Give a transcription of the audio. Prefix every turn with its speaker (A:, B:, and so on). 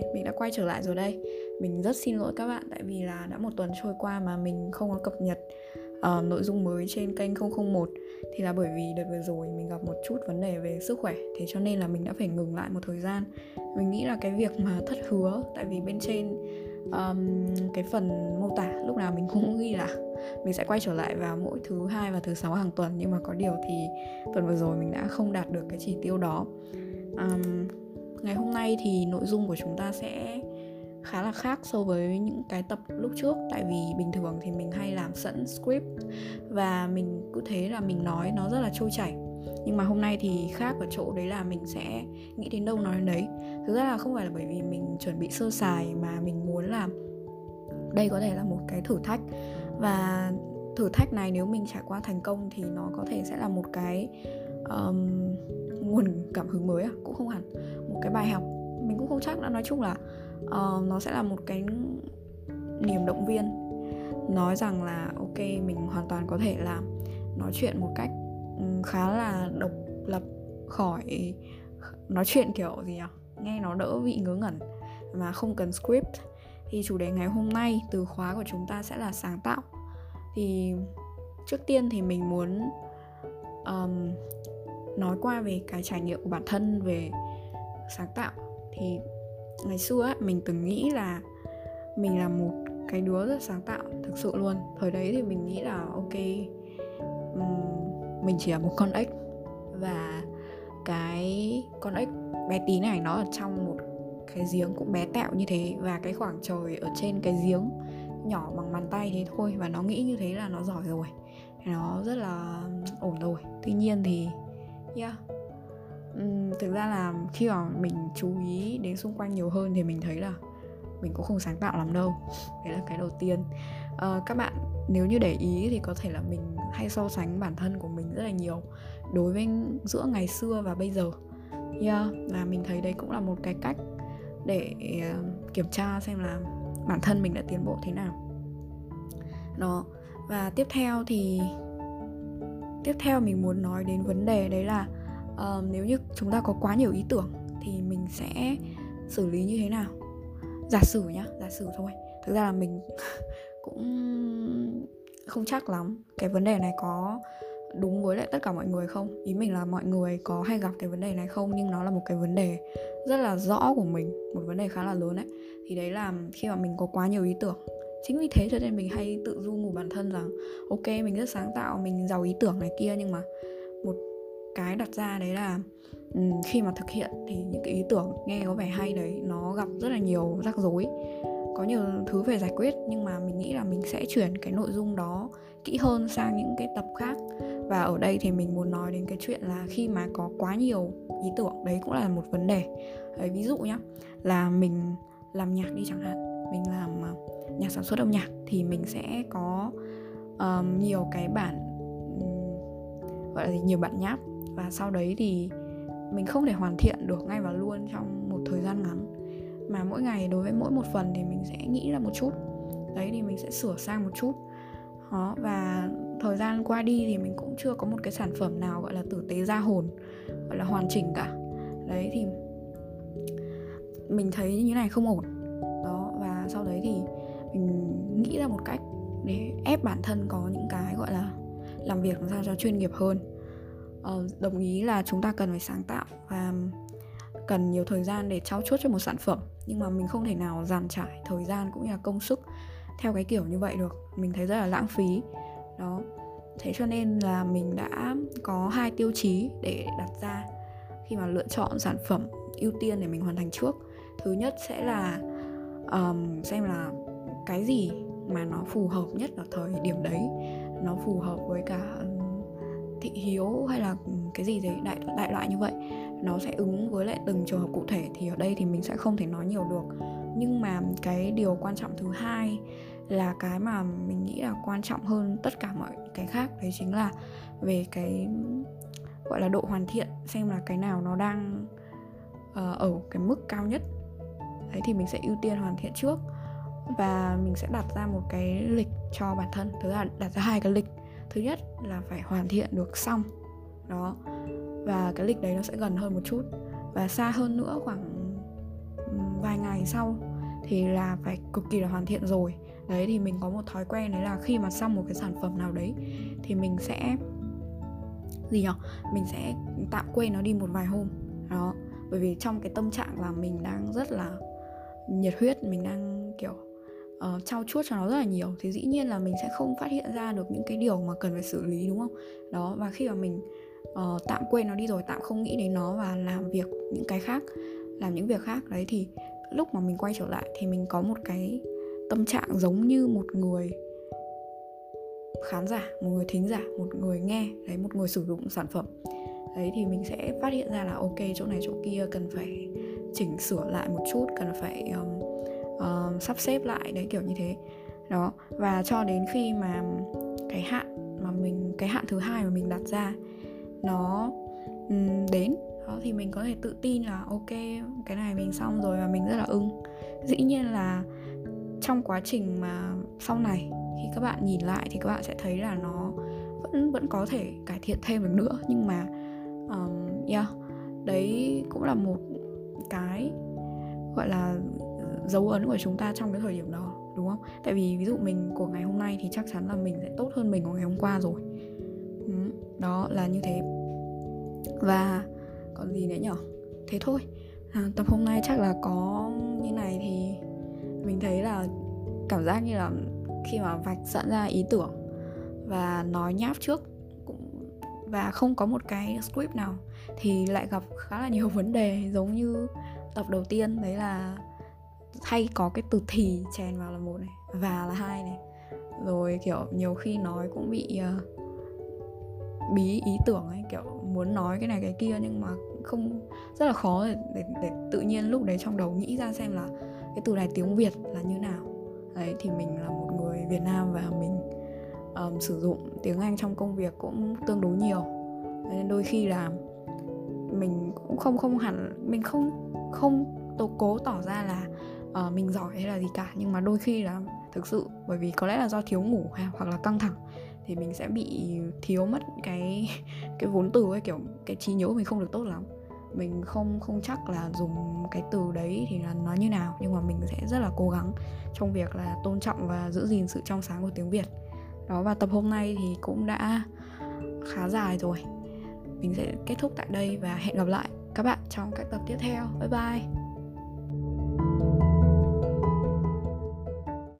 A: người, mình đã quay trở lại rồi đây. Mình rất xin lỗi các bạn tại vì là đã một tuần trôi qua mà mình không có cập nhật uh, nội dung mới trên kênh 001 Thì là bởi vì đợt vừa rồi mình gặp một chút vấn đề về sức khỏe Thế cho nên là mình đã phải ngừng lại một thời gian. Mình nghĩ là cái việc mà thất hứa Tại vì bên trên um, cái phần mô tả lúc nào mình cũng ghi là mình sẽ quay trở lại vào mỗi thứ hai và thứ sáu hàng tuần nhưng mà có điều thì tuần vừa rồi mình đã không đạt được cái chỉ tiêu đó. Um, ngày hôm nay thì nội dung của chúng ta sẽ khá là khác so với những cái tập lúc trước. Tại vì bình thường thì mình hay làm sẵn script và mình cứ thế là mình nói nó rất là trôi chảy. Nhưng mà hôm nay thì khác ở chỗ đấy là mình sẽ nghĩ đến đâu nói đến đấy. Thực ra là không phải là bởi vì mình chuẩn bị sơ sài mà mình muốn làm đây có thể là một cái thử thách. Và thử thách này nếu mình trải qua thành công thì nó có thể sẽ là một cái um, nguồn cảm hứng mới à? Cũng không hẳn. Một cái bài học mình cũng không chắc đã nói chung là uh, nó sẽ là một cái niềm động viên. Nói rằng là ok mình hoàn toàn có thể làm nói chuyện một cách ừ, khá là độc lập khỏi nói chuyện kiểu gì nhỉ? Nghe nó đỡ vị ngớ ngẩn mà không cần script. Thì chủ đề ngày hôm nay từ khóa của chúng ta sẽ là sáng tạo. Thì trước tiên thì mình muốn um, nói qua về cái trải nghiệm của bản thân về sáng tạo. Thì ngày xưa ấy, mình từng nghĩ là mình là một cái đứa rất sáng tạo thực sự luôn. Thời đấy thì mình nghĩ là ok mình chỉ là một con ếch. Và cái con ếch bé tí này nó ở trong một cái giếng cũng bé tẹo như thế. Và cái khoảng trời ở trên cái giếng nhỏ bằng bàn tay thế thôi. Và nó nghĩ như thế là nó giỏi rồi. Nó rất là ổn rồi. Tuy nhiên thì yeah. Uhm, thực ra là khi mà mình chú ý đến xung quanh nhiều hơn thì mình thấy là mình cũng không sáng tạo lắm đâu. Đấy là cái đầu tiên. À, các bạn nếu như để ý thì có thể là mình hay so sánh bản thân của mình rất là nhiều đối với giữa ngày xưa và bây giờ. Yeah, và mình thấy đấy cũng là một cái cách để ờ, kiểm tra xem là bản thân mình đã tiến bộ thế nào. Đó. Và tiếp theo thì tiếp theo mình muốn nói đến vấn đề đấy là uh, nếu như chúng ta có quá nhiều ý tưởng thì mình sẽ xử lý như thế nào? Giả sử nhá giả sử thôi. Thực ra là mình cũng không chắc lắm. Cái vấn đề này có đúng với lại tất cả mọi người không? Ý mình là mọi người có hay gặp cái vấn đề này không? Nhưng nó là một cái vấn đề rất là rõ của mình một vấn đề khá là lớn đấy thì đấy là khi mà mình có quá nhiều ý tưởng chính vì thế cho nên mình hay tự du ngủ bản thân rằng ok mình rất sáng tạo mình giàu ý tưởng này kia nhưng mà một cái đặt ra đấy là khi mà thực hiện thì những cái ý tưởng nghe có vẻ hay đấy nó gặp rất là nhiều rắc rối. Có nhiều thứ phải giải quyết nhưng mà mình nghĩ là mình sẽ chuyển cái nội dung đó kỹ hơn sang những cái tập khác. Và ở đây thì mình muốn nói đến cái chuyện là khi mà có quá nhiều ý tưởng đấy cũng là một vấn đề. Đấy, ví dụ nhá là mình làm nhạc đi chẳng hạn mình làm nhà nhạc sản xuất âm nhạc thì mình sẽ có um, nhiều cái bản gọi là gì nhiều bản nháp. Và sau đấy thì mình không thể hoàn thiện được ngay và luôn trong một thời gian ngắn. Mà mỗi ngày đối với mỗi một phần thì mình sẽ nghĩ ra một chút. Đấy thì mình sẽ sửa sang một chút. Đó và thời gian qua đi thì mình cũng chưa có một cái sản phẩm nào gọi là tử tế ra hồn gọi là hoàn chỉnh cả. Đấy thì mình thấy như này không ổn sau đấy thì mình nghĩ ra một cách để ép bản thân có những cái gọi là làm việc làm sao cho chuyên nghiệp hơn. Ờ, đồng ý là chúng ta cần phải sáng tạo và cần nhiều thời gian để trao chuốt cho một sản phẩm. Nhưng mà mình không thể nào dàn trải thời gian cũng như là công sức theo cái kiểu như vậy được. Mình thấy rất là lãng phí. Đó. Thế cho nên là mình đã có hai tiêu chí để đặt ra khi mà lựa chọn sản phẩm ưu tiên để mình hoàn thành trước. Thứ nhất sẽ là um, xem là cái gì mà nó phù hợp nhất ở thời điểm đấy. Nó phù hợp với cả thị hiếu hay là cái gì đấy đại đại loại như vậy. Nó sẽ ứng với lại từng trường hợp cụ thể thì ở đây thì mình sẽ không thể nói nhiều được. Nhưng mà cái điều quan trọng thứ hai là cái mà mình nghĩ là quan trọng hơn tất cả mọi cái khác đấy chính là về cái gọi là độ hoàn thiện xem là cái nào nó đang uh, ở cái mức cao nhất đấy, thì mình sẽ ưu tiên hoàn thiện trước. Và mình sẽ đặt ra một cái lịch cho bản thân. Thứ là đặt ra hai cái lịch. Thứ nhất là phải hoàn thiện được xong. Đó. Và cái lịch đấy nó sẽ gần hơn một chút. Và xa hơn nữa khoảng vài ngày sau thì là phải cực kỳ là hoàn thiện rồi. Đấy, thì mình có một thói quen đấy là khi mà xong một cái sản phẩm nào đấy thì mình sẽ, gì nhở? Mình sẽ tạm quên nó đi một vài hôm. Đó. Bởi vì trong cái tâm trạng là mình đang rất là nhiệt huyết mình đang kiểu ờ, uh, trao chuốt cho nó rất là nhiều. Thì dĩ nhiên là mình sẽ không phát hiện ra được những cái điều mà cần phải xử lý đúng không? Đó và khi mà mình uh, tạm quên nó đi rồi tạm không nghĩ đến nó và làm việc những cái khác làm những việc khác đấy thì lúc mà mình quay trở lại thì mình có một cái tâm trạng giống như một người khán giả một người thính giả một người nghe đấy một người sử dụng sản phẩm. Đấy thì mình sẽ phát hiện ra là ok chỗ này chỗ kia cần phải chỉnh sửa lại một chút cần phải um, uh, sắp xếp lại đấy kiểu như thế. Đó và cho đến khi mà cái hạn mà mình cái hạn thứ hai mà mình đặt ra nó um, đến đó thì mình có thể tự tin là ok cái này mình xong rồi và mình rất là ưng. Dĩ nhiên là trong quá trình mà sau này khi các bạn nhìn lại thì các bạn sẽ thấy là nó vẫn vẫn có thể cải thiện thêm được nữa. Nhưng mà um, yeah đấy cũng là một cái gọi là dấu ấn của chúng ta trong cái thời điểm đó đúng không? Tại vì ví dụ mình của ngày hôm nay thì chắc chắn là mình sẽ tốt hơn mình của ngày hôm qua rồi. Ừ, đó là như thế. Và còn gì nữa nhở? Thế thôi. À, tập hôm nay chắc là có như này thì mình thấy là cảm giác như là khi mà vạch sẵn ra ý tưởng và nói nháp trước và không có một cái script nào thì lại gặp khá là nhiều vấn đề giống như tập đầu tiên đấy là hay có cái từ thì chèn vào là một này và là hai này. Rồi kiểu nhiều khi nói cũng bị uh, bí ý tưởng ấy kiểu muốn nói cái này cái kia nhưng mà không rất là khó để, để, để tự nhiên lúc đấy trong đầu nghĩ ra xem là cái từ này tiếng việt là như nào. Đấy thì mình là một người việt nam và mình um, sử dụng tiếng anh trong công việc cũng tương đối nhiều. Nên đôi khi là mình cũng không không hẳn mình không không tố cố tỏ ra là uh, mình giỏi hay là gì cả. Nhưng mà đôi khi là thực sự bởi vì có lẽ là do thiếu ngủ hay hoặc là căng thẳng thì mình sẽ bị thiếu mất cái cái vốn từ ấy kiểu cái trí nhớ của mình không được tốt lắm. Mình không không chắc là dùng cái từ đấy thì là nó như nào nhưng mà mình sẽ rất là cố gắng trong việc là tôn trọng và giữ gìn sự trong sáng của tiếng việt đó, và tập hôm nay thì cũng đã khá dài rồi. Mình sẽ kết thúc tại đây và hẹn gặp lại các bạn trong các tập tiếp theo. Bye bye!